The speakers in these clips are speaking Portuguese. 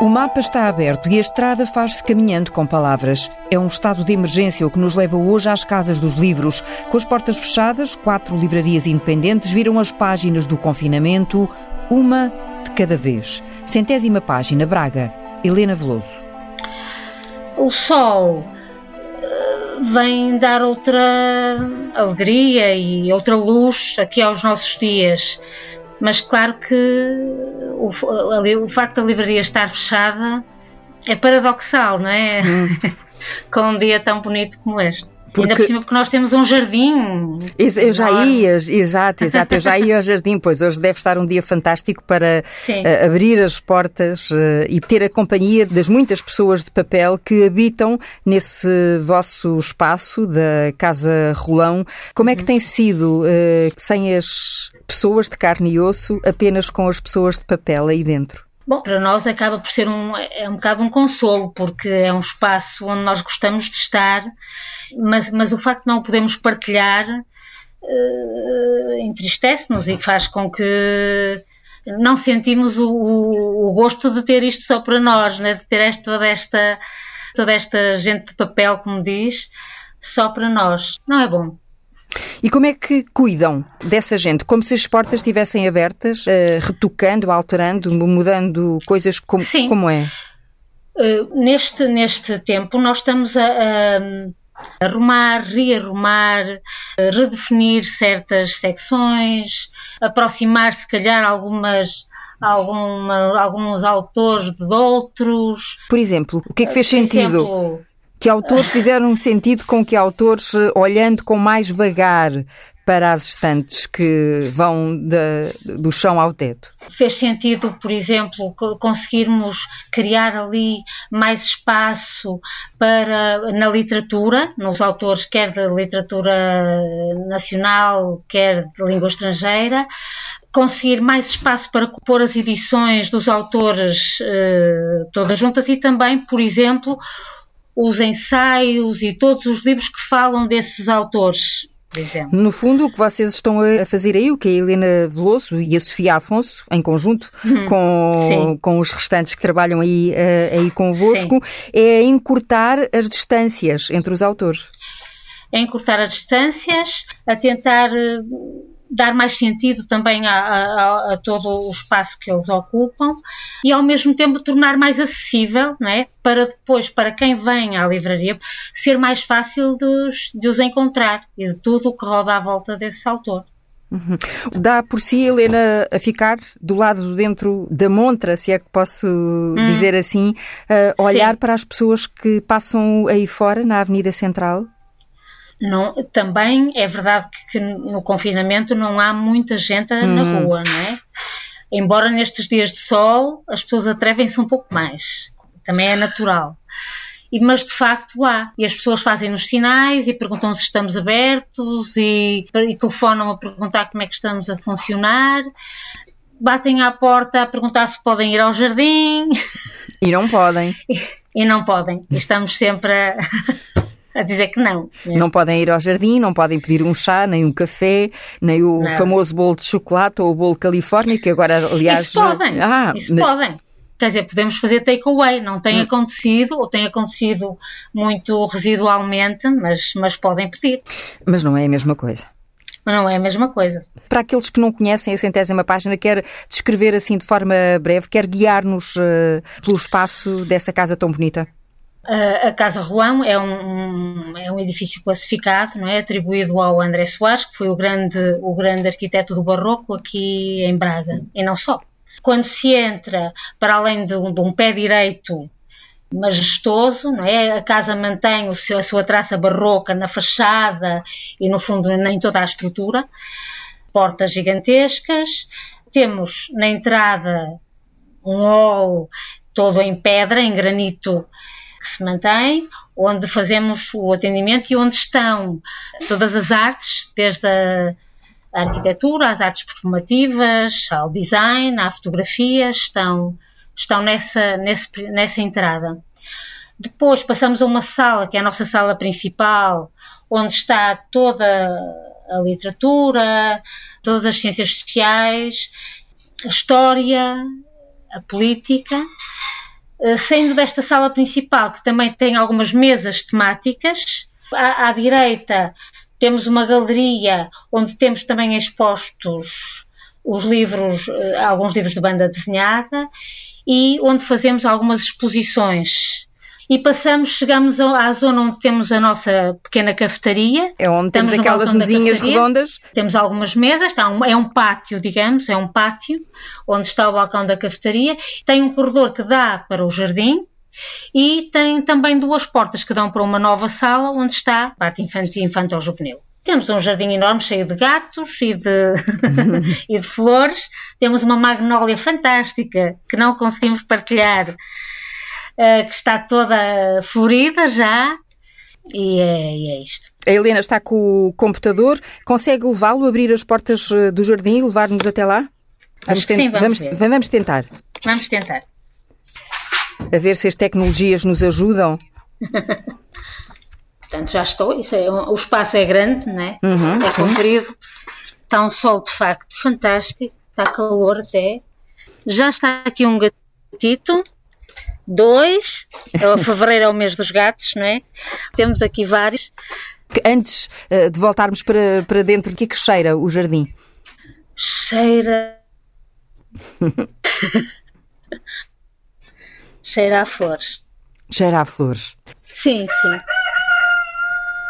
O mapa está aberto e a estrada faz-se caminhando com palavras. É um estado de emergência o que nos leva hoje às casas dos livros. Com as portas fechadas, quatro livrarias independentes viram as páginas do confinamento, uma de cada vez. Centésima página, Braga. Helena Veloso. O sol eh, vem dar outra alegria e outra luz aqui aos nossos dias mas claro que o, o, facto da livraria estar fechada é paradoxal, não é? Hum. Com um dia tão bonito como este. Porque... Ainda por cima, porque nós temos um jardim. Eu já ia, exato, exato, eu já ia ao jardim, pois hoje deve estar um dia fantástico para uh, abrir as portas uh, e ter a companhia das muitas pessoas de papel que habitam nesse vosso espaço da Casa Rolão. Como é que uhum. tem sido uh, sem as pessoas de carne e osso, apenas com as pessoas de papel aí dentro? Bom, para nós acaba por ser um, é um bocado um consolo, porque é um espaço onde nós gostamos de estar, mas, mas o facto de não podermos partilhar uh, entristece-nos e faz com que não sentimos o, o, o, gosto de ter isto só para nós, né? de ter esta, toda, esta, toda esta gente de papel, como diz, só para nós. Não é bom. E como é que cuidam dessa gente? Como se as portas estivessem abertas, uh, retocando, alterando, mudando coisas como, Sim. como é? Uh, neste, neste tempo nós estamos a, a arrumar, rearrumar, redefinir certas secções, aproximar se calhar algumas alguma, alguns autores de outros. Por exemplo, o que é que fez sentido? Exemplo, que autores fizeram sentido com que autores, eh, olhando com mais vagar para as estantes que vão de, do chão ao teto? Fez sentido, por exemplo, conseguirmos criar ali mais espaço para na literatura, nos autores quer de literatura nacional, quer de língua estrangeira, conseguir mais espaço para pôr as edições dos autores eh, todas juntas e também, por exemplo, os ensaios e todos os livros que falam desses autores. No fundo, o que vocês estão a fazer aí, o que a Helena Veloso e a Sofia Afonso, em conjunto uhum. com, com os restantes que trabalham aí, uh, aí convosco, Sim. é encurtar as distâncias entre os autores. É encurtar as distâncias, a tentar uh, dar mais sentido também a, a, a, todo o espaço que eles ocupam e ao mesmo tempo tornar mais acessível, não é? Para depois, para quem vem à livraria, ser mais fácil de os, de os encontrar e de tudo o que roda à volta desse autor. Uhum. Dá por si, Helena, a ficar do lado dentro da montra, se é que posso hum. dizer assim, olhar Sim. para as pessoas que passam aí fora, na Avenida Central? Não, também é verdade que, que, no confinamento não há muita gente hum. na rua, não é? Embora nestes dias de sol as pessoas atrevem-se um pouco mais, também é natural. E, mas de facto há. E as pessoas fazem-nos sinais e perguntam se estamos abertos e, e telefonam a perguntar como é que estamos a funcionar batem à porta a perguntar se podem ir ao jardim. E não podem. E, e não podem. E estamos sempre a, a dizer que não. Mesmo. Não podem ir ao jardim, não podem pedir um chá, nem um café, nem o não. famoso bolo de chocolate ou o bolo Califórnia, que agora, aliás. Isso podem. Ah, isso ne... podem. Quer dizer, podemos fazer takeaway. Não tem hum. acontecido, ou tem acontecido muito residualmente, mas, mas podem pedir. Mas não é a mesma coisa. Mas não é a mesma coisa. Para aqueles que não conhecem a centésima página, quer descrever assim de forma breve, quer guiar-nos uh, pelo espaço dessa casa tão bonita? A Casa Rolão é um, é um edifício classificado, não é? atribuído ao André Soares, que foi o grande, o grande arquiteto do Barroco aqui em Braga, e não só. Quando se entra, para além de um, de um pé direito majestoso, não é? A casa mantém o seu, a sua traça barroca na fachada e no fundo em toda a estrutura, portas gigantescas. Temos na entrada um hall todo em pedra, em granito que se mantém, onde fazemos o atendimento e onde estão todas as artes, desde a, arquitetura, às artes performativas, ao design, à fotografia, estão, estão nessa, nesse, nessa entrada. Depois passamos a uma sala, que é a nossa sala principal, onde está toda a literatura, todas as ciências sociais, a história, a política saindo desta sala principal, que também tem algumas mesas temáticas, à, à direita temos uma galeria onde temos também expostos os livros, uh, alguns livros de banda desenhada e onde fazemos algumas exposições e passamos, chegamos à zona onde temos a nossa pequena cafetaria. É onde temos aquelas mesinhas redondas. Temos algumas mesas, está um, é um pátio, digamos, é um pátio onde está o balcão da cafetaria. Tem um corredor que dá para o jardim, e tem também duas portas que dão para uma nova sala onde está a parte infantil, infantil juvenil. Temos um jardim enorme cheio de gatos e de, e de flores. Temos uma magnólia fantástica que não conseguimos partilhar que está toda florida já. E é, e é, isto. A Helena está com o computador. Consegue levá-lo, abrir as portas eh, do jardim e levar-nos até lá? Vamos, Sim, vamos, vamos, vamos tentar. Vamos tentar. A ver se as tecnologias nos ajudam. Portanto, já estou. É, o espaço é grande, não é? Uhum, é comprido. Está um sol de facto fantástico. Está calor até. Já está aqui um gatito dois, é fevereiro é o mês dos gatos, não é? Temos aqui vários. Antes uh, de voltarmos para, para dentro, o que é que cheira o jardim? Cheira. cheira a flores. Cheira a flores. Sim, sim.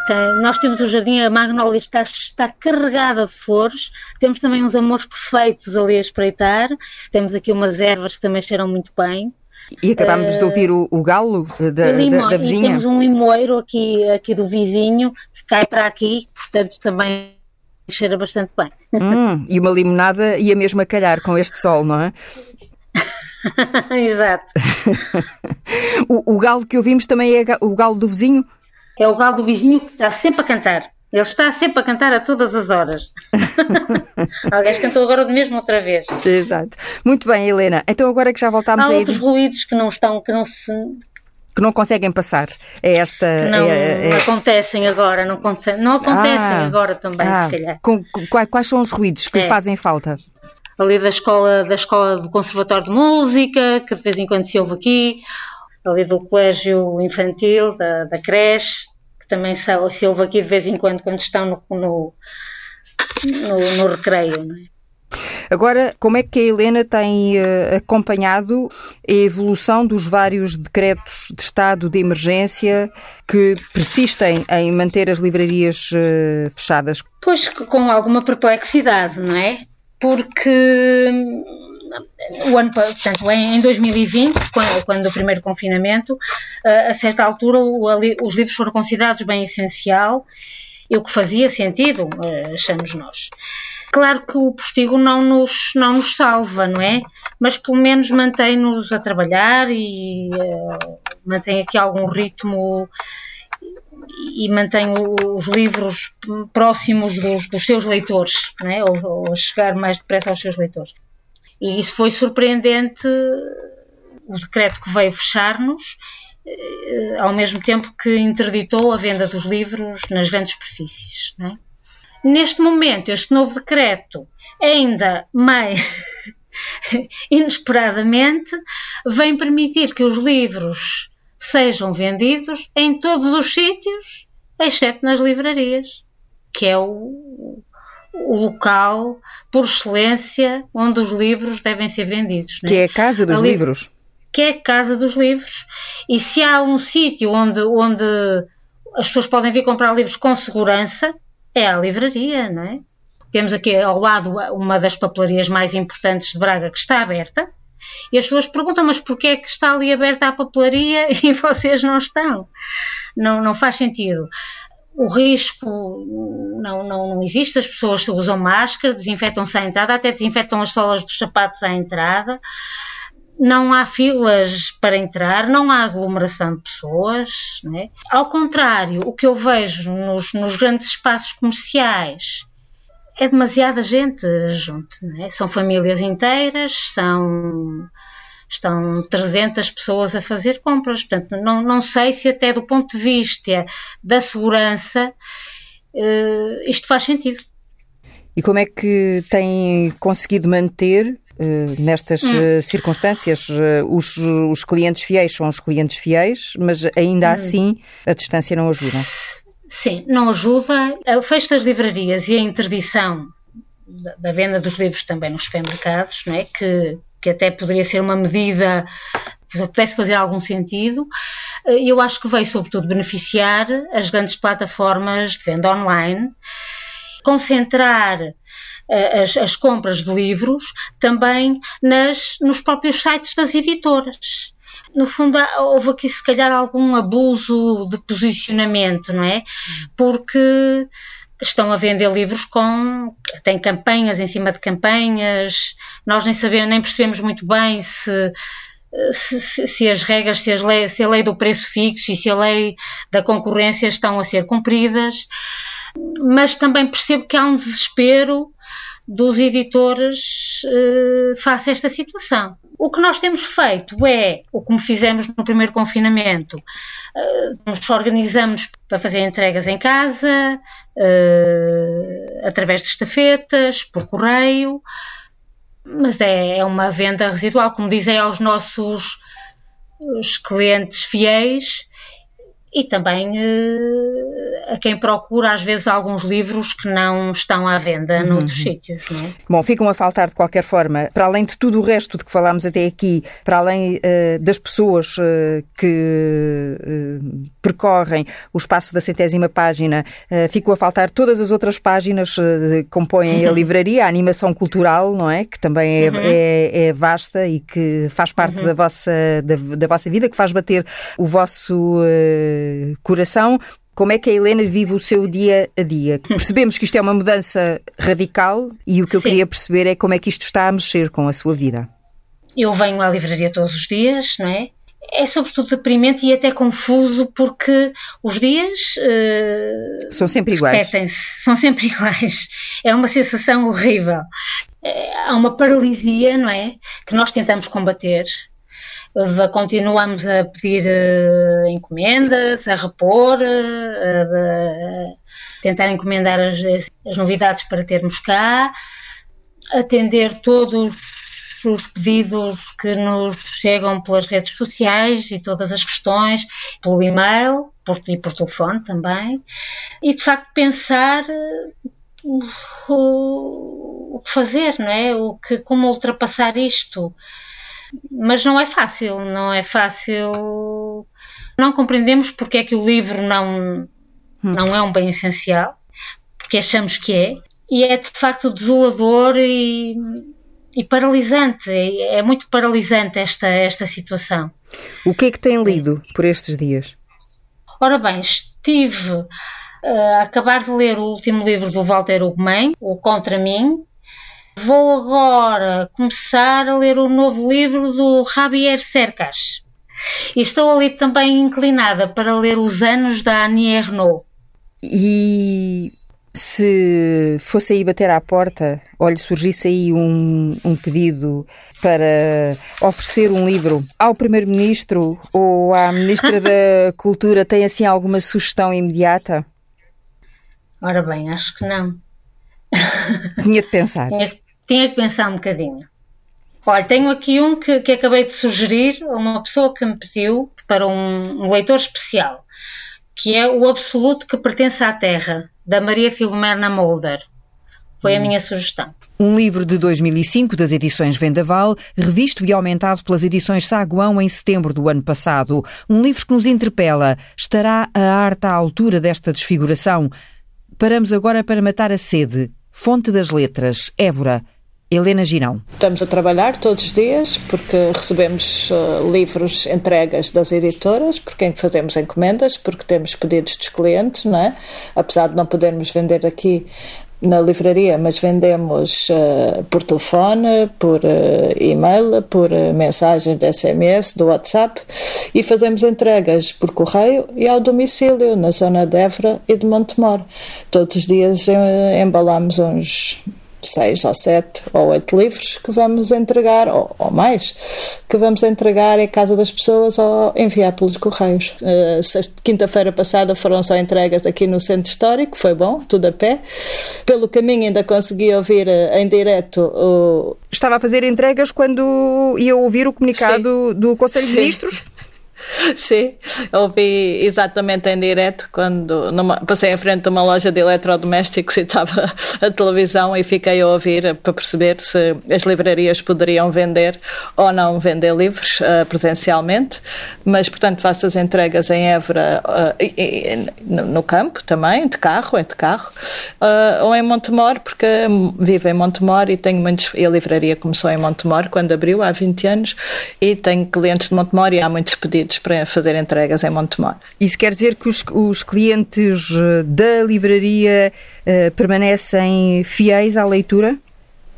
Tem, nós temos o jardim, a magnólia está, está carregada de flores. Temos também uns amores perfeitos ali a espreitar. Temos aqui umas ervas que também cheiram muito bem. E acabámos uh, de ouvir o, o galo da, limo, da, da, vizinha. E temos um limoeiro aqui, aqui do vizinho que cai para aqui, portanto também cheira bastante bem. Hum, e uma limonada ia mesmo a calhar com este sol, não é? Exato. o, o galo que ouvimos também é o galo do vizinho? É o galo do vizinho que está sempre a cantar. Ele está sempre a cantar a todas as horas. Aliás, cantou agora de mesmo outra vez. Exato. Muito bem, Helena. Então agora que já voltámos Há a outros ruídos que não estão, que não se que não conseguem passar. É esta. Não, é, é... acontecem agora, não, não acontecem ah, agora também, ah, se calhar. Com, quais, quais, são os ruídos que é. fazem falta? Ali da escola, da escola do Conservatório de Música, que de vez em quando se ouve aqui, ali do colégio infantil, da, da creche, também se, se ouve aqui de vez em quando, quando estão no, no, no, no recreio. Não é? Agora, como é que a Helena tem uh, acompanhado a evolução dos vários decretos de estado de emergência que persistem em manter as livrarias uh, fechadas? Pois com alguma perplexidade, não é? Porque o ano, portanto, em 2020, quando, quando o primeiro confinamento, a certa altura os livros foram considerados bem essencial e o que fazia sentido, eh, achamos nós. Claro que o postigo não nos, não nos salva, não é? Mas pelo menos mantém-nos a trabalhar e uh, mantém aqui algum ritmo e mantém os livros próximos dos, dos seus leitores, não é? ou, ou a chegar mais depressa aos seus leitores. E isso foi surpreendente, o decreto que veio fechar-nos, eh, ao mesmo tempo que interditou a venda dos livros nas grandes superfícies. É? Neste momento, este novo decreto, ainda mais inesperadamente, vem permitir que os livros sejam vendidos em todos os sítios, exceto nas livrarias, que é o, o local por excelência onde os livros devem ser vendidos. Que é, é a casa dos livros. Que é a casa dos livros. E se há um sítio onde, onde as pessoas podem vir comprar livros com segurança, é a livraria, não é? Temos aqui ao lado uma das papelarias mais importantes de Braga que está aberta. E as pessoas perguntam, mas porquê é que está ali aberta a papelaria e vocês não estão? Não, não faz sentido o risco não, não, não existe, as pessoas usam máscara, desinfetam-se à entrada, até desinfetam as solas dos sapatos à entrada, não há filas para entrar, não há aglomeração de pessoas. É? Ao contrário, o que eu vejo nos, nos grandes espaços comerciais é demasiada gente junto, é? são famílias inteiras, são estão 300 pessoas a fazer compras. Portanto, não, não sei se até do ponto de vista da segurança uh, isto faz sentido. E como é que tem conseguido manter nestas hum. circunstâncias? Os, os clientes fiéis são os clientes fiéis, mas ainda hum. assim a distância não ajuda. Sim, não ajuda. O fecho das livrarias e a interdição da, da venda dos livros também nos supermercados, não é? que, que até poderia ser uma medida que pudesse fazer algum sentido, eh, eu acho que veio sobretudo beneficiar as grandes plataformas de venda online, concentrar eh, as, as compras de livros também nas, nos próprios sites das editoras no fundo, houve aqui se calhar algum abuso de posicionamento, não é? Porque estão a vender livros com têm campanhas em cima de campanhas, nós nem sabemos, nem percebemos muito bem se se, se, as regras, se, as lei, se a lei do preço fixo e se a lei da concorrência estão a ser cumpridas, mas também percebo que há um desespero dos editores uh, face a esta situação. O que nós temos feito é, o como fizemos no primeiro confinamento, nos organizamos para fazer entregas em casa, uh, através de estafetas, por correio, mas é, é uma venda residual, como dizem aos nossos os clientes fiéis e também uh, a quem procura às vezes alguns livros que não estão à venda uhum. noutros sítios. Não é? Bom, ficam a faltar de qualquer forma, para além de tudo o resto de que falámos até aqui, para além uh, das pessoas uh, que percorrem o espaço da centésima página, ficam a faltar todas as outras páginas que compõem a livraria, a animação cultural, não é? Que também é, uhum. é, é vasta e que faz parte uhum. da, vossa, da, da, vossa vida, que faz bater o vosso coração. Como é que a Helena vive o seu dia a dia? Percebemos que isto é uma mudança radical e o que eu queria perceber é como é que isto está a mexer com a sua vida. Eu venho à livraria todos os dias, não é? É sobretudo deprimente e até confuso porque os dias uh, são sempre iguais. São sempre iguais. É uma sensação horrível. É, há uma paralisia, não é? Que nós tentamos combater continuamos a pedir uh, encomendas, a repor, uh, a tentar encomendar as, as, novidades para termos cá, atender todos os pedidos que nos chegam pelas redes sociais e todas as questões, pelo e-mail por, e por telefone também, e de facto pensar uh, o, o que fazer, não é? O que, como ultrapassar isto mas não é fácil, não é fácil. Não compreendemos porque é que o livro não, não é um bem essencial, porque achamos que é, e é de facto desolador e, e paralisante, é, muito paralisante esta, esta situação. O que é que tem lido por estes dias? Ora bem, estive uh, a acabar de ler o último livro do Walter Ugman, O Contra Mim, Vou agora começar a ler o novo livro do Javier Cercas. E estou ali também inclinada para ler Os Anos da Annie Ernaux. E se fosse aí bater à porta, olha, surgisse aí um, um pedido para oferecer um livro ao Primeiro-Ministro ou à Ministra da Cultura, tem assim alguma sugestão imediata? Ora bem, acho que não. Tinha de pensar. Tinha, tinha que pensar um bocadinho. Olha, tenho aqui um que, que acabei de sugerir a uma pessoa que me pediu para um, um leitor especial, que é O Absoluto que Pertence à Terra, da Maria Filomena Molder. Foi a hum. minha sugestão. Um livro de 2005 das edições Vendaval, revisto e aumentado pelas edições Saguão em setembro do ano passado. Um livro que nos interpela. Estará a arte à altura desta desfiguração? Paramos agora para matar a sede. Fonte das Letras, Évora. Helena Girão. Estamos a trabalhar todos os dias porque recebemos uh, livros entregas das editoras, por quem fazemos encomendas, porque temos pedidos dos clientes, não é? Apesar de não podermos vender aqui na livraria, mas vendemos uh, por telefone, por uh, e-mail, por uh, mensagens de SMS, do WhatsApp e fazemos entregas por correio e ao domicílio na zona de Évora e de Montemor. Todos os dias embalamos uns seis ou sete ou oito livros que vamos entregar, ou, ou mais, que vamos entregar em casa das pessoas ou enviar pelos correios. Uh, Quinta-feira passada foram só entregas aqui no Centro Histórico, foi bom, tudo a pé. Pelo caminho ainda consegui ouvir uh, em direto o... Estava a fazer entregas quando ia ouvir o comunicado Sim. do Conselho de Ministros? Sim, ouvi exatamente em direto quando numa, passei em frente de uma loja de eletrodomésticos e estava a televisão e fiquei a ouvir para perceber se as livrarias poderiam vender ou não vender livros uh, presencialmente, mas portanto faço as entregas em Évora uh, e, e, no campo também, de carro, é de carro, uh, ou em Montemor, porque vivo em Montemor e tenho muitos, e a livraria começou em Montemor quando abriu há 20 anos e tenho clientes de Montemor e há muitos pedidos para fazer entregas em Montemor. Isso quer dizer que os, os clientes eh, da livraria uh, permanecem fiéis à leitura?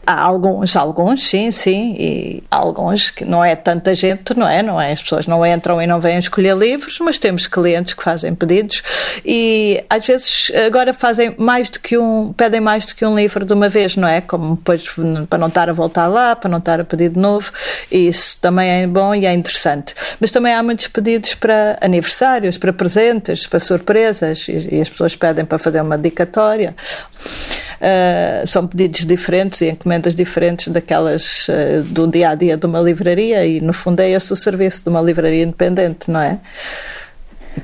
Há alguns, alguns, sim, sim, e alguns que não é tanta gente, não é? Não é? As pessoas não entram e não vêm escolher livros, mas temos clientes que fazem pedidos e às vezes agora fazem mais do que um, pedem mais do que um livro de uma vez, não é? Como depois para não estar a voltar lá, para não estar a pedir de novo, e isso também é bom e é interessante. Mas também há muitos pedidos para aniversários, para presentes, para surpresas, e, e as pessoas pedem para fazer uma dedicatória uh, são pedidos diferentes e encomendas diferentes daquelas uh, do dia a dia de uma livraria e no fundo é esse o serviço de uma livraria independente, não é?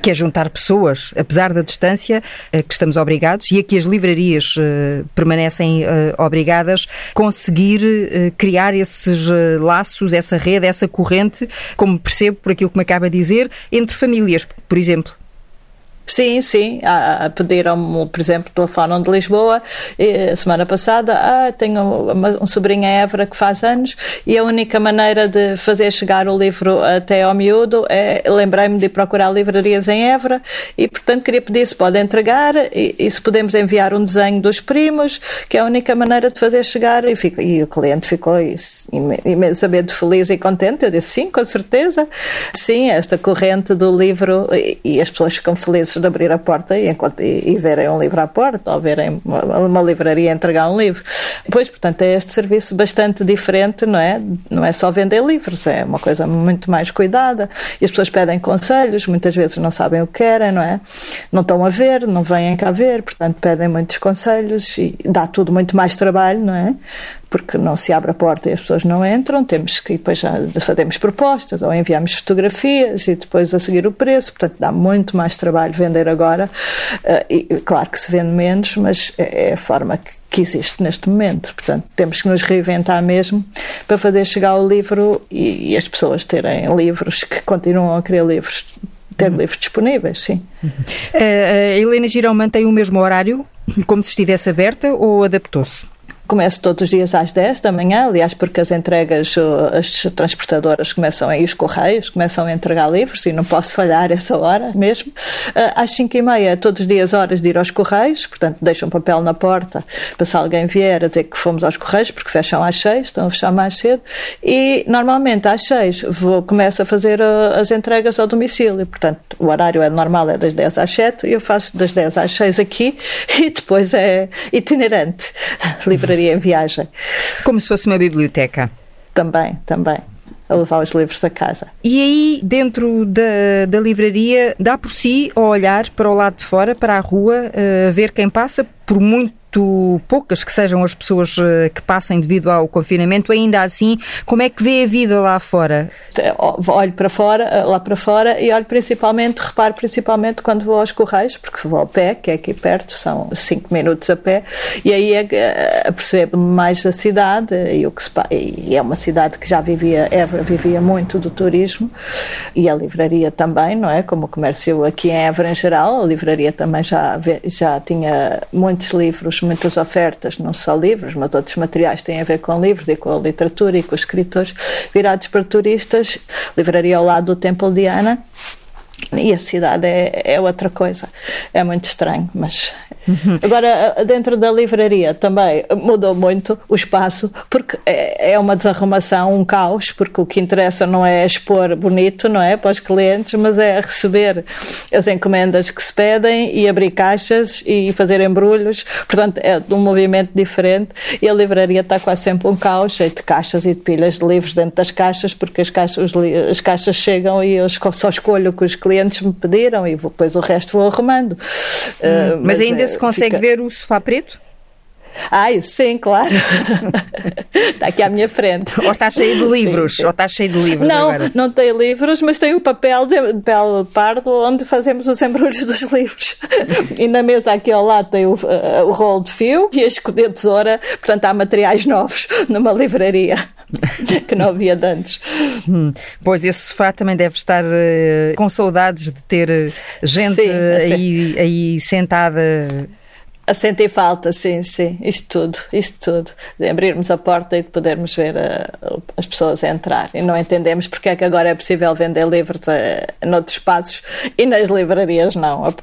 que é juntar pessoas, apesar da distância eh, que estamos obrigados e a que as livrarias permanecem obrigadas, conseguir criar esses laços, essa rede, essa corrente, como percebo por aquilo que me acaba de dizer, entre famílias, por exemplo. Sim, sim. Ah, Pediram-me, por exemplo, telefonam de Lisboa, e, semana passada, ah, tenho uma, um sobrinho em Évora que faz anos e a única maneira de fazer chegar o livro até ao miúdo é, lembrei-me de procurar livrarias em Évora e, portanto, queria pedir se pode entregar e, e, se podemos enviar um desenho dos primos, que é a única maneira de fazer chegar. E, fico, e o cliente ficou imensamente feliz e contente. Eu disse, sim, com certeza. Sim, esta corrente do livro e, e as pessoas ficam felizes de abrir a porta e, e, e verem um livro à porta ou verem uma, uma livraria entregar um livro. Pois, portanto, é este serviço bastante diferente, não é? Não é só vender livros, é uma coisa muito mais cuidada e as pessoas pedem conselhos, muitas vezes não sabem o que querem, não é? Não estão a ver, não vêm cá ver, portanto, pedem muitos conselhos e dá tudo muito mais trabalho, não é? Porque não se abre a porta e as pessoas não entram, temos que depois já fazemos propostas ou enviamos fotografias e depois a seguir o preço, portanto dá muito mais trabalho vender agora uh, e claro que se vende menos, mas é, é a forma que, que, existe neste momento, portanto temos que nos reinventar mesmo para fazer chegar o livro e, e as pessoas terem livros que continuam a querer livros ter livros disponíveis, sim. A Helena Girão mantém o mesmo horário, como se estivesse aberta, ou adaptou-se? Começo todos os dias às 10 da manhã, aliás, porque as entregas, as transportadoras começam aí, os correios começam a entregar livros e não posso falhar essa hora mesmo. Ah, às 5 e meia, todos os dias, horas de ir aos correios, portanto, deixam um papel na porta para se alguém vier a dizer que fomos aos correios, porque fecham às 6, estão a fechar mais cedo. E normalmente às 6 vou, começo a fazer ah, as entregas ao domicílio, portanto, o horário é normal, é das 10 às 7 e eu faço das 10 às 6 aqui e depois é itinerante. Livraria em viagem. Como se fosse uma biblioteca. Também, também a levar os livros a casa. E aí, dentro da, da livraria, dá por si a olhar para o lado de fora, para a rua, a eh, ver quem passa, por muito muito poucas que sejam as pessoas eh, que passem devido ao confinamento, ainda assim, como é que vê a vida lá fora? Olho para fora, eh, lá para fora e olho principalmente, reparo principalmente quando vou aos Correios, porque vou a pé, que é aqui perto, são 5 minutos a pé, e aí é, é, percebo-me mais a cidade e, o que se, e é uma cidade que já vivia, Évora vivia muito do turismo e a livraria também, não é? Como o comércio aqui em Évora em geral, a livraria também já, já tinha muitos livros muitas ofertas, não só livros, mas outros materiais têm a ver com livros e com a literatura e com os escritores virados para turistas. Livraria ao lado do Templo de Ana. E a cidade é, é outra coisa. É muito estranho, mas Uhum. Agora, dentro da livraria também mudou muito o espaço, porque é, é uma desarrumação, um caos, porque o que interessa não é expor bonito, não é, para os clientes, mas é receber as encomendas que se pedem e abrir caixas e fazer embrulhos. Portanto, é um movimento diferente e a livraria está quase sempre um caos, cheio de caixas e de pilhas de livros dentro das caixas, porque as caixas, as caixas chegam e eu só escolho o que os clientes me pediram e depois o resto vou arrumando. Hum, uh, mas, mas, ainda se consegue fica... ver o sofá preto? Ai, sim, claro. está aqui à minha frente. Ou está cheio de livros? Sim, sim. Ou está cheio de livros? Não, agora? não tem livros, mas tem o papel de papel pardo onde fazemos os embrulhos dos livros. e na mesa aqui ao lado tem o, uh, o rolo de fio e a escolher tesoura. Portanto, há materiais novos numa livraria. que não havia de antes. Hum, pois esse sofá também deve estar uh, com saudades de ter eh, gente Sim, aí, aí sentada a sentir falta, sim, sim, isto tudo, isto tudo, de abrirmos a porta e de podermos ver uh, as pessoas entrar e não entendemos porque é que agora é possível vender livros uh, noutros espaços e nas livrarias não,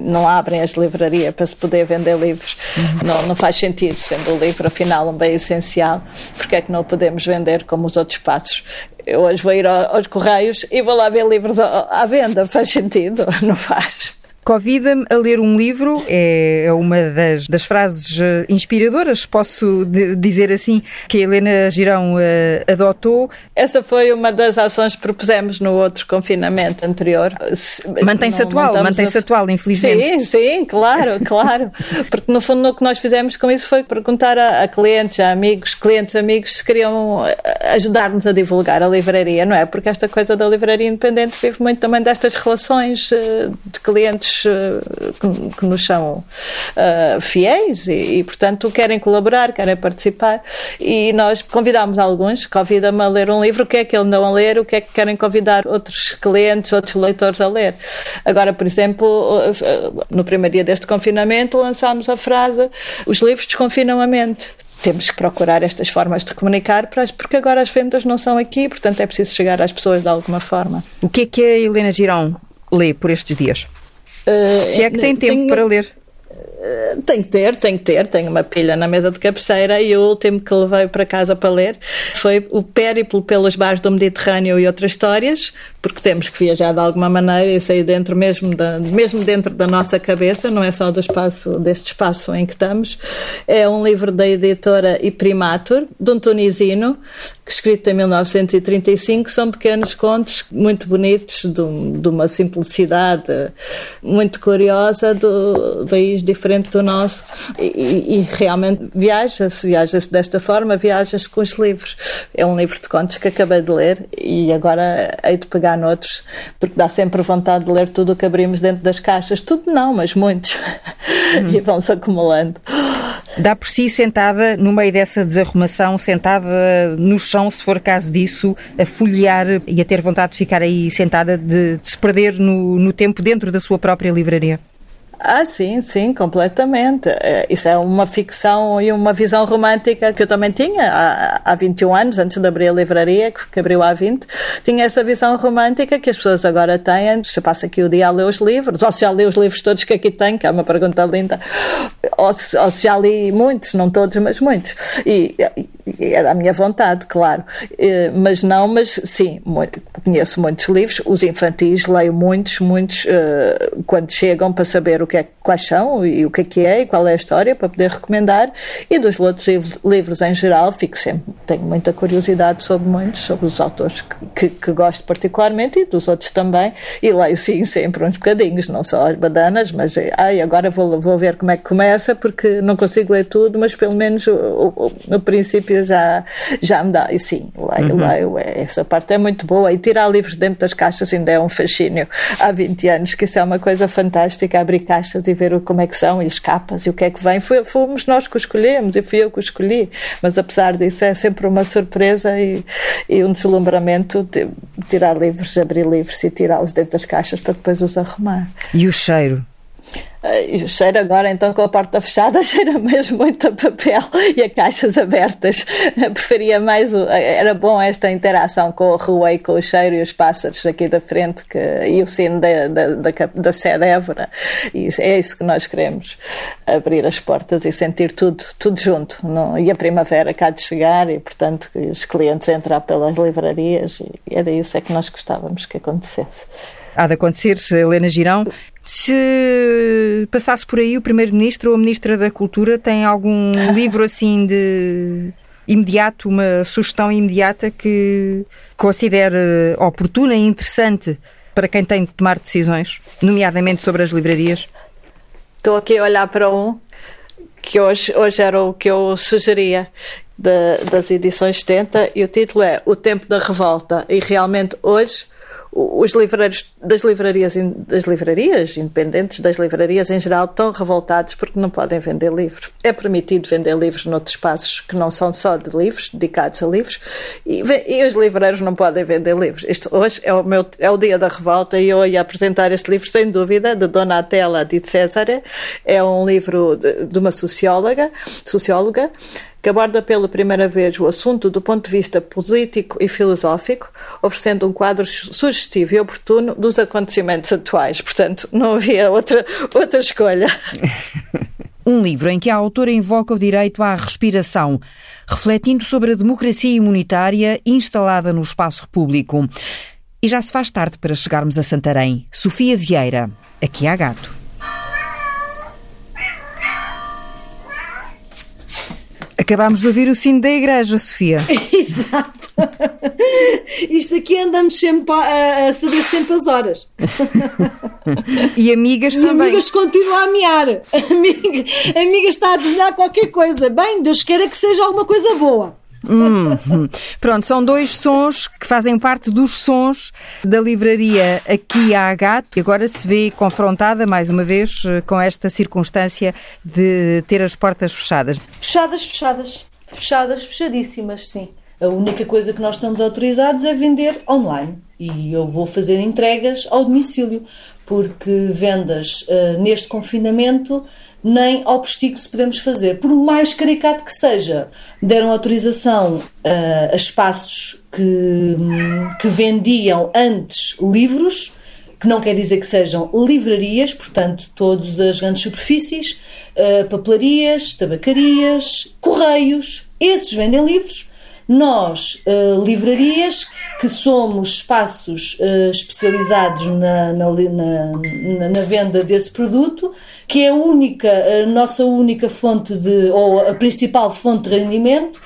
não abrem as livrarias para se poder vender livros, uhum. não, não faz sentido, sendo o livro afinal um bem essencial, porque é que não podemos vender como os outros espaços eu hoje vou ir aos Correios e vou lá ver livros à venda. Faz sentido? Não faz. Convida-me a ler um livro, é, é uma das, das frases eh, inspiradoras, posso dizer assim, que a Helena Girão uh, adotou. Essa foi uma das ações que propusemos no outro confinamento anterior. Mantém-se atual, mantém-se a... atual, infelizmente. Sim, sim, claro, claro. Porque no fundo o que nós fizemos com isso foi perguntar a, a clientes, a amigos, clientes, amigos, se queriam eh, ajudar-nos a divulgar a livraria, não é? Porque esta coisa da livraria independente vive muito também destas relações de clientes uh, que, nos são uh, fiéis e, e, portanto, querem colaborar, querem participar. E nós convidámos alguns, convida-me a ler um livro, o que é que eles andam a ler, o que é que querem convidar outros clientes, outros leitores a ler. Agora, por exemplo, eh, no primeiro dia deste confinamento, lançámos a frase: os livros desconfinam a mente temos que procurar estas formas de comunicar, porque agora as vendas não são aqui, portanto é preciso chegar às pessoas de alguma forma. O que é que a Helena Girão lê por estes dias? Uh, Se é que tem tempo tenho, para ler. Tem que ter, tem que ter. Tenho uma pilha na mesa de cabeceira e o último que levei para casa para ler foi o Périplo pelos bares do Mediterrâneo e outras histórias, porque temos que viajar de alguma maneira e sair dentro mesmo, da, mesmo dentro da nossa cabeça, não é só do espaço, deste espaço em que estamos. É um livro da editora Iprimatur, de um tunisino, escrito em 1935, são pequenos contos muito bonitos, de, de uma simplicidade muito curiosa, do país diferente do nosso. E, e realmente viaja-se, viaja-se desta forma, viaja-se com os livros. É um livro de contos que acabei de ler e agora hei de pegar noutros, porque dá sempre vontade de ler tudo o que abrimos dentro das caixas. Tudo não, mas muitos. Hum. e vão-se acumulando. Dá por si sentada no meio dessa desarrumação, sentada no chão, se for caso disso, a folhear e a ter vontade de ficar aí sentada, de, de se perder no, no tempo dentro da sua própria livraria? Ah, sim, sim, completamente. É, isso é uma ficção e uma visão romântica que eu também tinha há, há 21 anos, antes de abrir a livraria, que abriu há 20. Tinha essa visão romântica que as pessoas agora têm. Se passa aqui o dia a ler os livros, ou se já li os livros todos que aqui tenho, que é uma pergunta linda, ou se, ou se já li muitos, não todos, mas muitos. E era a minha vontade, claro. E, mas não, mas sim, conheço muitos livros. Os infantis leio muitos, muitos, uh, quando chegam para saber o que é, quais são e o que é que é e qual é a história para poder recomendar. E dos outros livros em geral, fico sempre, tenho muita curiosidade sobre muitos, sobre os autores que, que, gosto particularmente e dos outros também. E leio sim sempre uns bocadinhos, não só as badanas, mas ai, agora vou, vou ver como é que começa, porque não consigo ler tudo, mas pelo menos o, o, no princípio já, já me dá. E sim, leio, uhum. leio, é, essa parte é muito boa. E tirar livros dentro das caixas ainda é um fascínio. Há 20 anos que isso é uma coisa fantástica, abrir caixas e ver como é que são e as capas e o que é que vem. Foi, fomos nós que escolhemos e fui eu que escolhi. Mas apesar disso, é sempre uma surpresa e, e um deslumbramento de tirar livros, abrir livros e tirá-los dentro das caixas para depois os arrumar. E o cheiro? Uh, cheiro agora, então, com a porta fechada, cheira mesmo muito a papel e a caixas abertas. preferia mais, o, era bom esta interação com o ruei, com o cheiro e os pássaros aqui da frente que, e o sino da, da, da, da sede Évora. E é isso que nós queremos, abrir as portas e sentir tudo, tudo junto. E a primavera cá de chegar e, portanto, os clientes entrar pelas livrarias era isso é que nós gostávamos que acontecesse. Há de acontecer, Helena Girão. Se passasse por aí o Primeiro-Ministro ou a Ministra da Cultura, tem algum livro assim de imediato, uma sugestão imediata que considere oportuna e interessante para quem tem de tomar decisões, nomeadamente sobre as livrarias? Estou aqui a olhar para um que hoje, hoje era o que eu sugeria de, das edições 70 e o título é O Tempo da Revolta e realmente hoje os livreiros das livrarias, das livrarias independentes, das livrarias em geral, estão revoltados porque não podem vender livros. É permitido vender livros noutros espaços que não são só de livros, dedicados a livros, e, e os livreiros não podem vender livros. Isto hoje é o, meu, é o dia da revolta e eu ia apresentar este livro, sem dúvida, de Dona Atela de César. É um livro de, de uma socióloga, socióloga que aborda pela primeira vez o assunto do ponto de vista político e filosófico, oferecendo um quadro sugestivo e oportuno dos acontecimentos atuais. Portanto, não havia outra, outra escolha. Um livro em que a autora invoca o direito à respiração, refletindo sobre a democracia imunitária instalada no espaço público. E já se faz tarde para chegarmos a Santarém. Sofia Vieira, aqui há gato. Acabámos de ouvir o sino da igreja, Sofia. Exato. Isto aqui andamos sempre a, a saber sempre as horas. E amigas e também. amigas continuam a mear. Amiga, amiga está a adivinhar qualquer coisa. Bem, Deus queira que seja alguma coisa boa. Hum, pronto, são dois sons que fazem parte dos sons da livraria aqui à Gato e agora se vê confrontada mais uma vez eh, com esta circunstância de ter as portas fechadas. Fechadas, fechadas. Fechadas, fechadíssimas, sim. A única coisa que nós estamos autorizados é vender online e eu vou fazer entregas ao domicílio, porque vendas uh, neste confinamento nem ao se podemos fazer. Por mais caricato que seja, deram autorização uh, a espaços que, que vendiam antes livros, que não quer dizer que sejam livrarias, portanto, todas as grandes superfícies, uh, papelarias, tabacarias, correios, esses vendem livros nós, uh, livrarias, que somos espaços uh, especializados na, na, na, na, venda desse produto, que é a única, a nossa única fonte de, ou a principal fonte de rendimento,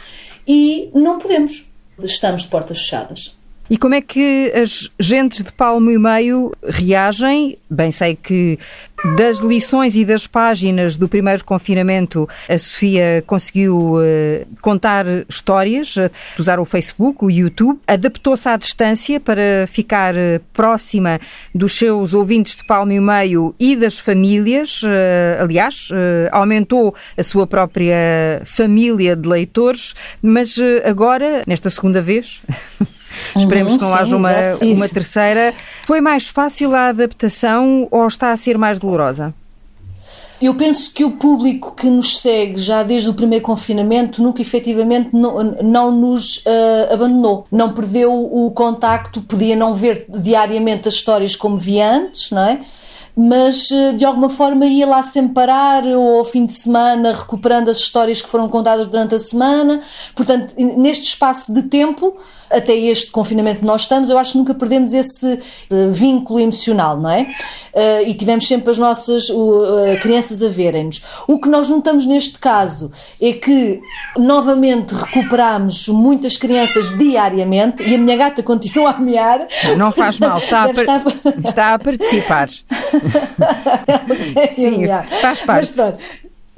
e não podemos. Estamos de portas fechadas. E como é que as gentes de palmo e meio reagem? Bem, sei que das lições e das páginas do primeiro confinamento, a Sofia conseguiu uh, contar histórias, uh, usar o Facebook, o YouTube, adaptou-se à distância para ficar uh, próxima dos seus ouvintes de palmo e meio e das famílias. aliás, aumentou a sua própria família de leitores, mas agora, nesta segunda vez. Esperemos uhum, que não sim, haja uma, uma terceira. Foi mais fácil a adaptação ou está a ser mais dolorosa? Eu penso que o público que nos segue já desde o primeiro confinamento nunca efetivamente não, não nos uh, abandonou, não perdeu o contacto, podia não ver diariamente as histórias como via antes, não é? mas eh, de alguma forma ia lá sempre parar ou ao fim de semana recuperando as histórias que foram contadas durante a semana. Portanto, neste espaço de tempo, até este confinamento que nós estamos, eu acho que nunca perdemos esse uh, vínculo emocional, não é? Uh, e tivemos sempre as nossas uh, crianças a verem-nos. O que nós notamos neste caso é que novamente recuperamos muitas crianças diariamente e a minha gata continua a mear. Não faz mal, está, a, estar... está a participar. Sim, faz parte. Mas pronto,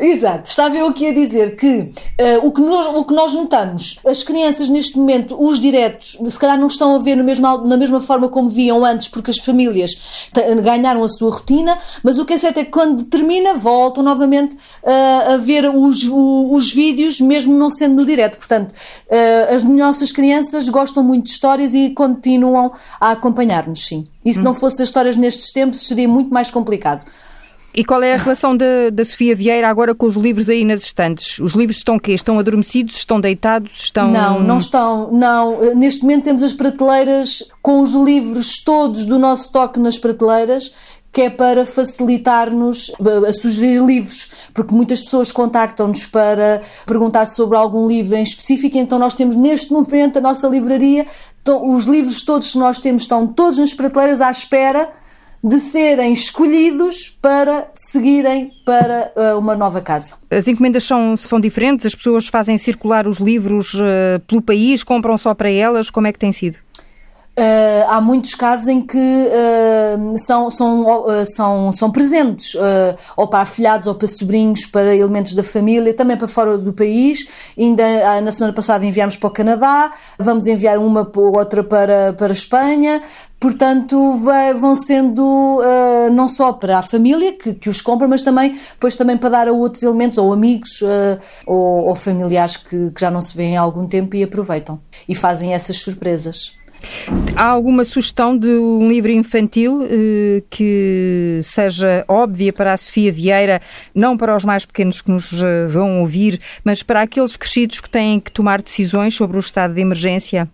Exato, estava eu aqui a dizer que, uh, o, que nós, o que nós notamos, as crianças neste momento, os diretos, se calhar não estão a ver no mesmo, na mesma forma como viam antes, porque as famílias ganharam a sua rotina, mas o que é certo é que quando termina, voltam novamente uh, a ver os, o, os vídeos, mesmo não sendo no direto. Portanto, uh, as nossas crianças gostam muito de histórias e continuam a acompanhar-nos, sim. E se hum. não fossem as histórias nestes tempos, seria muito mais complicado. E qual é a relação da, da Sofia Vieira agora com os livros aí nas estantes? Os livros estão quê? Estão adormecidos? Estão deitados? Estão... Não, não estão. Não. Neste momento temos as prateleiras com os livros todos do nosso toque nas prateleiras que é para facilitar-nos a sugerir livros, porque muitas pessoas contactam-nos para perguntar sobre algum livro em específico, então nós temos neste momento a nossa livraria, os livros todos que nós temos estão todos nas prateleiras à espera de serem escolhidos para seguirem para uh, uma nova casa. As encomendas são, são diferentes? As pessoas fazem circular os livros uh, pelo país, compram só para elas? Como é que tem sido? Uh, há muitos casos em que uh, são, são, uh, são, são presentes, ou para afilhados, ou para sobrinhos, para elementos da família, também para fora do país. Ainda na semana passada enviámos para o Canadá, vamos enviar uma ou outra para, para a Espanha. Portanto, vai, vão sendo não só para a família que, que os compra, mas também, pois também para dar a outros elementos, ou amigos, ou, ou familiares que, que já não se vêem há algum tempo e aproveitam. E fazem essas surpresas. Há alguma sugestão de um livro infantil eh, que seja óbvia para a Sofia Vieira, não para os mais pequenos que nos eh, vão ouvir, mas para aqueles crescidos que têm que tomar decisões sobre o estado de emergência?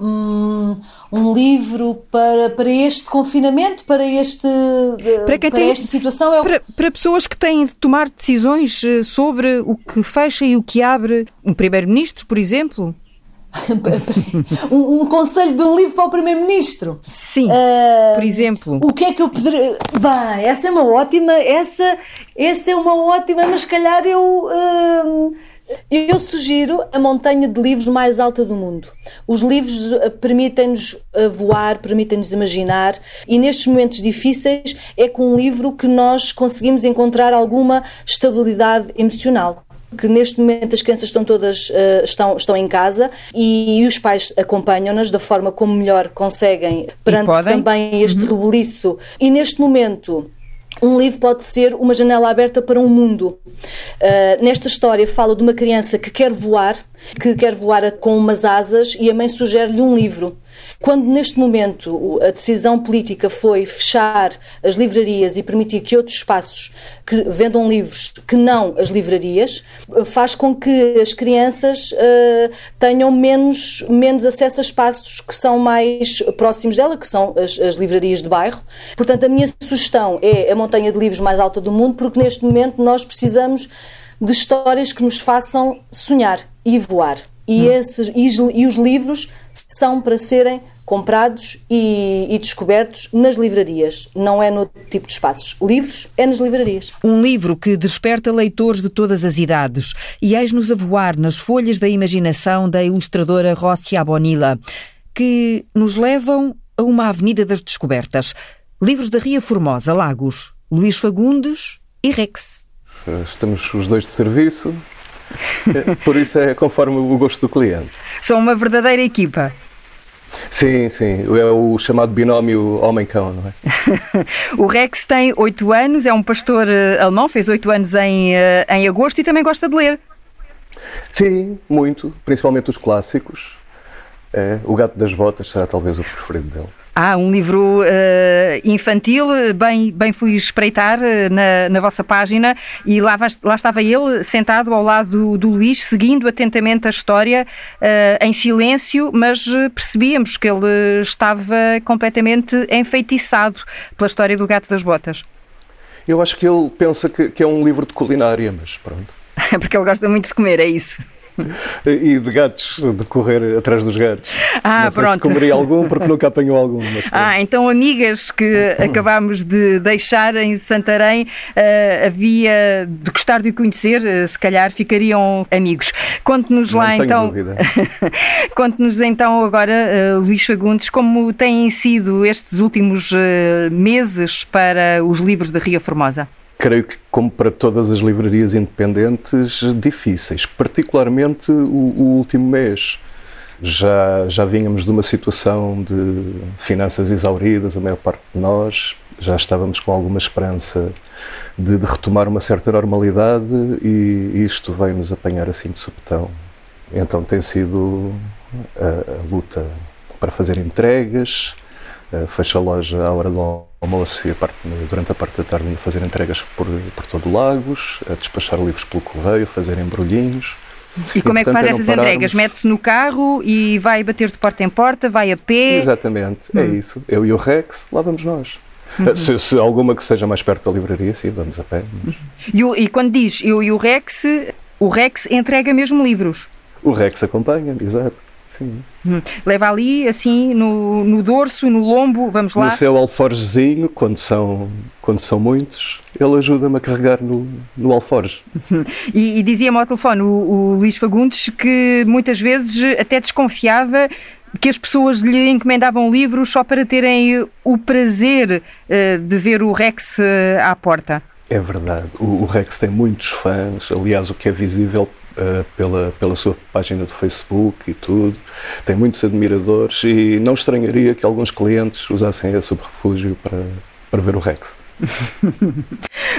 Um, um livro para, para este confinamento, para, este, eh, para, para tem, esta situação? É o... para, para pessoas que têm de tomar decisões sobre o que fecha e o que abre, um primeiro-ministro, por exemplo? um, um, conselho de um livro para o Primeiro-Ministro. Sim, uh, por exemplo. O que é que eu poderia. Bem, essa é uma ótima. Essa, essa é uma ótima, mas se calhar eu. Uh, eu sugiro a montanha de livros mais alta do mundo. Os livros ah, permitem-nos voar, permitem-nos imaginar, e nestes momentos difíceis é com um livro que nós conseguimos encontrar alguma estabilidade emocional que neste momento as crianças estão todas uh, estão, estão em casa e, e os pais acompanham-nas da forma como melhor conseguem perante também este uhum. rebuliço. E neste momento um livro pode ser uma janela aberta para um mundo. Uh, nesta história fala de uma criança que quer voar, que quer voar com umas asas e a mãe sugere-lhe um livro. Quando neste momento a decisão política foi fechar as livrarias e permitir que outros espaços que vendam livros que não as livrarias, faz com que as crianças uh, tenham menos, menos acesso a espaços que são mais próximos dela, que são as, as livrarias de bairro. Portanto, a minha sugestão é a montanha de livros mais alta do mundo, porque neste momento nós precisamos de histórias que nos façam sonhar e voar. E, hum. esses, e, e os livros são para serem comprados e, e, descobertos nas livrarias, não é no tipo de espaços. Livros é nas livrarias. Um livro que desperta leitores de todas as idades e eis-nos a voar nas folhas da imaginação da ilustradora Rócia Bonilla, que nos levam a uma avenida das descobertas. Livros da Ria Formosa, Lagos, Luís Fagundes e Rex. Estamos os dois de serviço, por isso é conforme o gosto do cliente. São uma verdadeira equipa. Sim, sim. É o chamado binómio homem-cão, não é? o Rex tem oito anos, é um pastor eh, alemão, fez oito anos em, eh, em agosto e também gosta de ler. Sim, muito. Principalmente os clássicos. É, o Gato das Botas será talvez o preferido dele. Ah, um livro uh, infantil, bem, bem fui espreitar uh, na, na vossa página e lá, lá estava ele sentado ao lado do, do Luís, seguindo atentamente a história uh, em silêncio, mas percebíamos que ele estava completamente enfeitiçado pela história do Gato das Botas. Eu acho que ele pensa que, que é um livro de culinária, mas pronto. Porque ele gosta muito de comer, é isso? E de gatos, de correr atrás dos gatos. Ah, não sei pronto. Se comeria algum porque nunca apanhou algum. ah, então amigas que acabámos de deixar em Santarém, uh, havia de gostar de o conhecer, uh, se calhar ficariam amigos. Conte-nos lá então. Conte-nos então agora, uh, Luís Fagundes, como têm sido estes últimos meses para os livros da Ria Formosa? Creio que, como para todas as livrarias independentes, difíceis, particularmente o, o último mês. Já, já vínhamos de uma situação de finanças exauridas, a maior parte de nós, já estávamos com alguma esperança de, de retomar uma certa normalidade e isto veio-nos apanhar assim de subtão. Então tem sido a, a luta para fazer entregas, fecha a loja à hora do almoço e parte, durante a parte da tarde a fazer entregas por, por todo Lagos, a despachar livros pelo correio, fazer embrulhinhos. E, e como é que faz essas pararmos... entregas? Mete-se no carro e vai bater de porta em porta, vai a pé? Exatamente, é hum. isso. Eu e o Rex, lá vamos nós. Uhum. Se, se, alguma que seja mais perto da livraria, sim, vamos a pé. Mas... E, e, quando diz eu e o Rex, o Rex entrega mesmo livros? O Rex acompanha, exato. Sim. Hum. Leva ali, assim, no, no dorso, no lombo, vamos lá. No seu alforgezinho, quando são, quando são muitos, ele ajuda-me a carregar no, no alforge. E, e dizia-me ao telefone o, o Luís Fagundes que muitas vezes até desconfiava que as pessoas lhe encomendavam livros só para terem o prazer uh, de ver o Rex uh, à porta. É verdade. O, o, Rex tem muitos fãs. Aliás, o que é visível uh, pela, pela sua página do Facebook e tudo. Tem muitos admiradores e não estranharia que alguns clientes usassem esse subterfúgio para, para ver o Rex.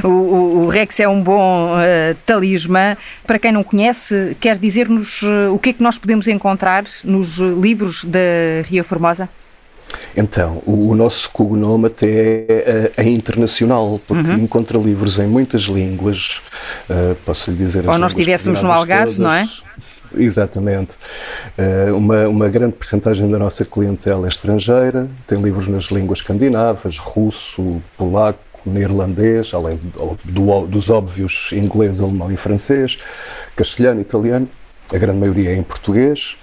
o, o, o, Rex é um bom uh, talismã. Para quem não conhece, quer dizer-nos uh, o que é que nós podemos encontrar nos livros da Ria Formosa? Então, o, o nosso cognome até é, é, internacional, porque uhum. encontra livros em muitas línguas. Uh, posso lhe dizer. Ou nós estivéssemos no Algarve, todas. não é? Exatamente. Uh, uma, uma grande porcentagem da nossa clientela é estrangeira, tem livros nas línguas escandinavas, russo, polaco, neerlandês, além do, do, dos óbvios inglês, alemão e francês, castelhano, italiano, a grande maioria é em português.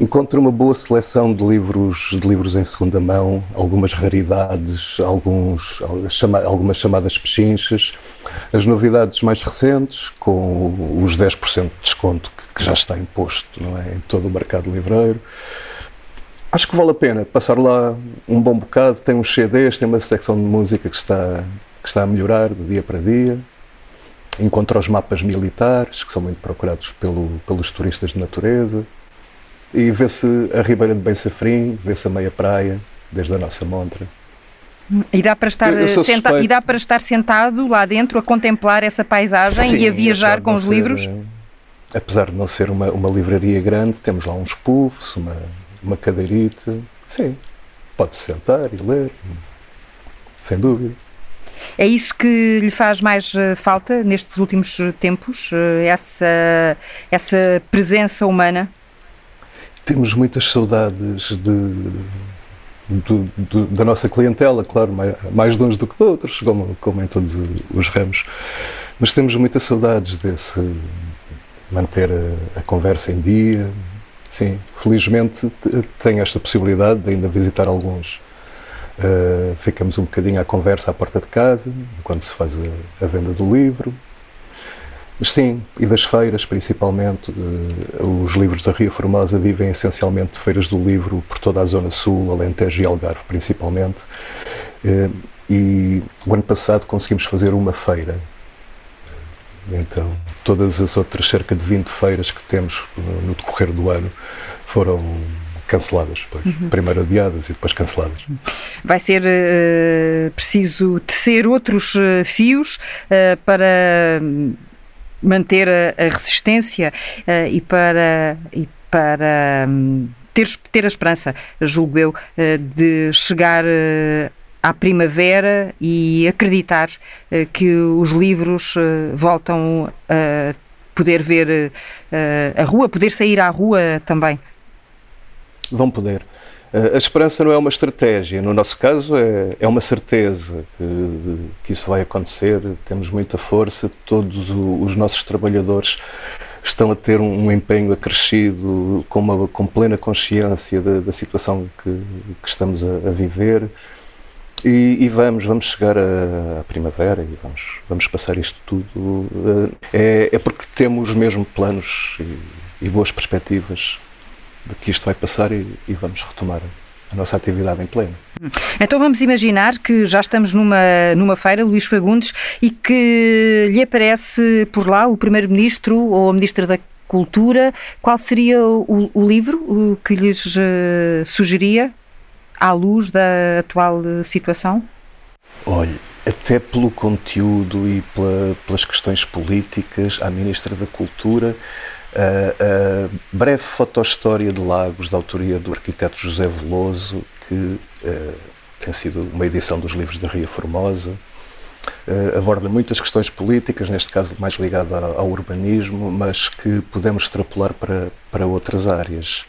Encontra uma boa seleção de livros, de livros em segunda mão, algumas raridades, alguns, algumas chamadas pechinchas, as novidades mais recentes, com os 10% de desconto que já está imposto não é, em todo o mercado livreiro. Acho que vale a pena passar lá um bom bocado. Tem uns CDs, tem uma secção de música que está, que está a melhorar de dia para dia. Encontra os mapas militares, que são muito procurados pelo, pelos turistas de natureza. E vê-se a Ribeira de Bem Safrim, vê-se a meia praia, desde a nossa montra. E dá, para estar senta e dá para estar sentado lá dentro a contemplar essa paisagem Sim, e a viajar com os ser, livros? Apesar de não ser uma, uma livraria grande, temos lá uns puffs, uma, uma cadeirita. Sim, pode-se sentar e ler, sem dúvida. É isso que lhe faz mais eh, falta nestes últimos eh, tempos? Eh, essa, essa presença humana? Temos muitas saudades de, da nossa clientela, claro, mais, mais de uns do que de outros, como, como em todos os ramos. Mas temos muitas saudades desse manter a, a conversa em dia, Sim, felizmente tenho esta possibilidade de ainda visitar alguns. Uh, ficamos um bocadinho à conversa à porta de casa, quando se faz a, a venda do livro. Mas sim, e das feiras principalmente. Uh, os livros da Ria Formosa vivem essencialmente de feiras do livro por toda a Zona Sul, Alentejo e Algarve principalmente. Uh, e o ano passado conseguimos fazer uma feira então, todas as outras cerca de 20 feiras que temos no decorrer do ano foram canceladas, depois. Uhum. primeiro adiadas e depois canceladas. Vai ser uh, preciso tecer outros uh, fios uh, para manter a, a resistência e para, e para um, ter, ter a esperança, julgo eu, de chegar à primavera e acreditar que os livros voltam a poder ver a rua, poder sair à rua também? Vão poder. A esperança não é uma estratégia, no nosso caso é, é uma certeza que, que isso vai acontecer. Temos muita força, todos os nossos trabalhadores estão a ter um, empenho acrescido, com, uma, com plena consciência da, da situação que, que estamos a, a viver. E, e, vamos, vamos chegar à primavera e vamos, vamos passar isto tudo. Eh, é, é porque temos mesmo planos e, e, boas perspectivas de que isto vai passar e, e vamos retomar a nossa atividade em pleno. Então vamos imaginar que já estamos numa, numa feira, Luís Fagundes, e que lhe aparece por lá o Primeiro-Ministro ou a Ministra da Cultura. Qual seria o, o livro que lhes uh, sugeria? à luz da atual situação? Olha, até pelo conteúdo e pela, pelas questões políticas, a Ministra da Cultura, a, a breve fotohistória de Lagos, da autoria do arquiteto José Veloso, que uh, tem sido uma edição dos livros da Ria Formosa. Uh, aborda muitas questões políticas, neste caso mais ligada ao, ao urbanismo, mas que podemos extrapolar para, para outras áreas.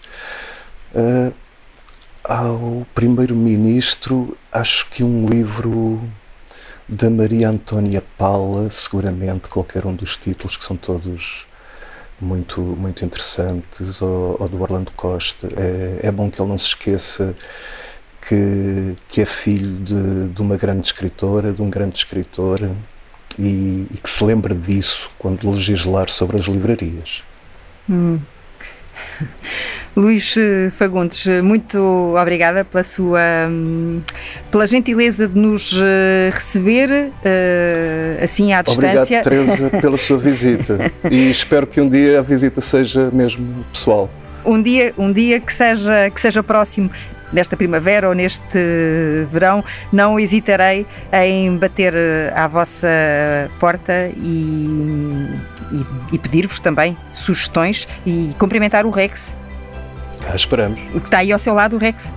Uh, ao Primeiro-Ministro, acho que um livro da Maria Antónia Paula, seguramente qualquer um dos títulos, que são todos muito, muito interessantes, ou, ou do Orlando Costa. É, é bom que ele não se esqueça que, que é filho de, de uma grande escritora, de um grande escritor, e, e que se lembre disso quando legislar sobre as livrarias. Hum. Luís eh, Fagundes, eh, muito obrigada pela sua hum, pela gentileza de nos eh, receber assim à distância. Obrigado, Teresa, pela sua visita e espero que um dia a visita seja mesmo pessoal. Um dia, um dia que seja que seja próximo nesta primavera ou neste verão, não hesitarei em bater à vossa porta e, e, e pedir-vos também sugestões e cumprimentar o Rex Cá esperamos. O que está aí ao seu lado, o Rex?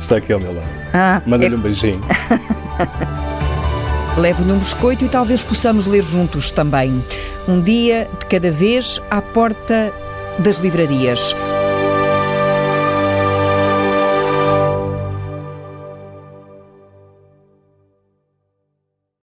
Está aqui ao meu lado. Ah, Manda-lhe é... um beijinho. Leve-lhe um biscoito e talvez possamos ler juntos também. Um dia de cada vez à porta das livrarias.